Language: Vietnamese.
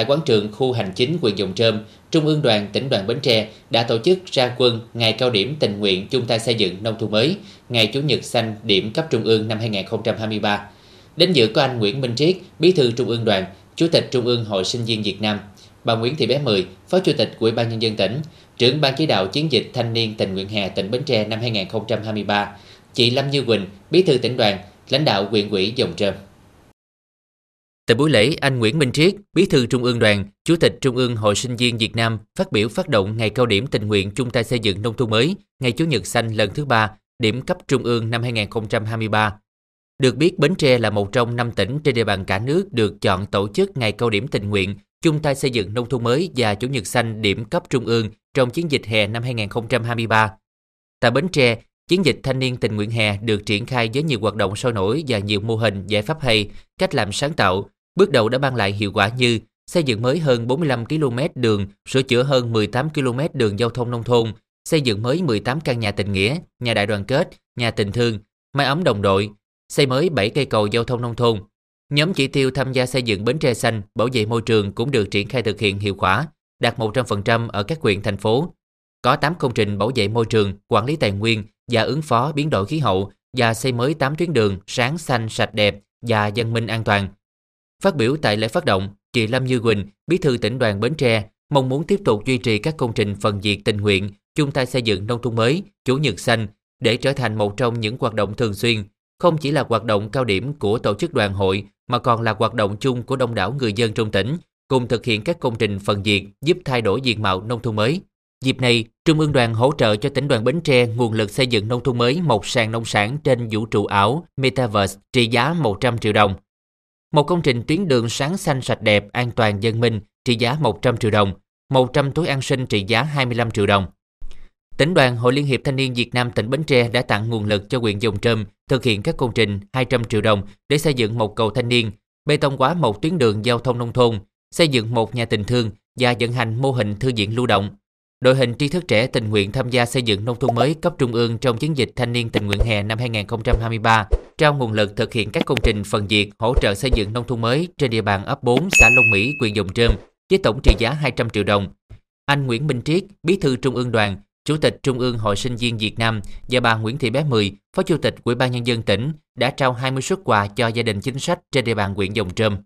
tại quán trường khu hành chính huyện Dòng Trơm, Trung ương đoàn tỉnh đoàn Bến Tre đã tổ chức ra quân ngày cao điểm tình nguyện chung tay xây dựng nông thôn mới, ngày Chủ nhật xanh điểm cấp trung ương năm 2023. Đến dự có anh Nguyễn Minh Triết, Bí thư Trung ương đoàn, Chủ tịch Trung ương Hội sinh viên Việt Nam, bà Nguyễn Thị Bé Mười, Phó Chủ tịch Ủy ban nhân dân tỉnh, trưởng ban chỉ đạo chiến dịch thanh niên tình nguyện hè tỉnh Bến Tre năm 2023, chị Lâm Như Quỳnh, Bí thư tỉnh đoàn, lãnh đạo huyện ủy Dòng Trơm. Tại buổi lễ, anh Nguyễn Minh Triết, Bí thư Trung ương Đoàn, Chủ tịch Trung ương Hội sinh viên Việt Nam phát biểu phát động ngày cao điểm tình nguyện chung tay xây dựng nông thôn mới, ngày Chủ nhật xanh lần thứ ba, điểm cấp Trung ương năm 2023. Được biết, Bến Tre là một trong năm tỉnh trên địa bàn cả nước được chọn tổ chức ngày cao điểm tình nguyện chung tay xây dựng nông thôn mới và Chủ nhật xanh điểm cấp Trung ương trong chiến dịch hè năm 2023. Tại Bến Tre, chiến dịch thanh niên tình nguyện hè được triển khai với nhiều hoạt động sôi nổi và nhiều mô hình giải pháp hay, cách làm sáng tạo, Bước đầu đã mang lại hiệu quả như xây dựng mới hơn 45 km đường, sửa chữa hơn 18 km đường giao thông nông thôn, xây dựng mới 18 căn nhà tình nghĩa, nhà đại đoàn kết, nhà tình thương, mái ấm đồng đội, xây mới 7 cây cầu giao thông nông thôn. Nhóm chỉ tiêu tham gia xây dựng bến tre xanh, bảo vệ môi trường cũng được triển khai thực hiện hiệu quả, đạt 100% ở các huyện thành phố. Có 8 công trình bảo vệ môi trường, quản lý tài nguyên và ứng phó biến đổi khí hậu và xây mới 8 tuyến đường sáng xanh sạch đẹp và dân minh an toàn Phát biểu tại lễ phát động, chị Lâm Như Quỳnh, bí thư tỉnh đoàn Bến Tre, mong muốn tiếp tục duy trì các công trình phần diệt tình nguyện, chung tay xây dựng nông thôn mới, chủ nhật xanh để trở thành một trong những hoạt động thường xuyên, không chỉ là hoạt động cao điểm của tổ chức đoàn hội mà còn là hoạt động chung của đông đảo người dân trong tỉnh, cùng thực hiện các công trình phần diệt giúp thay đổi diện mạo nông thôn mới. Dịp này, Trung ương đoàn hỗ trợ cho tỉnh đoàn Bến Tre nguồn lực xây dựng nông thôn mới một sàn nông sản trên vũ trụ ảo Metaverse trị giá 100 triệu đồng. Một công trình tuyến đường sáng xanh sạch đẹp, an toàn dân minh trị giá 100 triệu đồng, 100 túi an sinh trị giá 25 triệu đồng. Tỉnh đoàn Hội Liên hiệp Thanh niên Việt Nam tỉnh Bến Tre đã tặng nguồn lực cho huyện Dòng Trơm thực hiện các công trình 200 triệu đồng để xây dựng một cầu thanh niên, bê tông hóa một tuyến đường giao thông nông thôn, xây dựng một nhà tình thương và vận hành mô hình thư viện lưu động. Đội hình tri thức trẻ tình nguyện tham gia xây dựng nông thôn mới cấp trung ương trong chiến dịch thanh niên tình nguyện hè năm 2023 trao nguồn lực thực hiện các công trình phần việc hỗ trợ xây dựng nông thôn mới trên địa bàn ấp 4 xã Long Mỹ, huyện Dòng Trơm với tổng trị giá 200 triệu đồng. Anh Nguyễn Minh Triết, Bí thư Trung ương Đoàn, Chủ tịch Trung ương Hội sinh viên Việt Nam và bà Nguyễn Thị Bé Mười, Phó Chủ tịch Ủy ban nhân dân tỉnh đã trao 20 suất quà cho gia đình chính sách trên địa bàn huyện Dòng Trơm.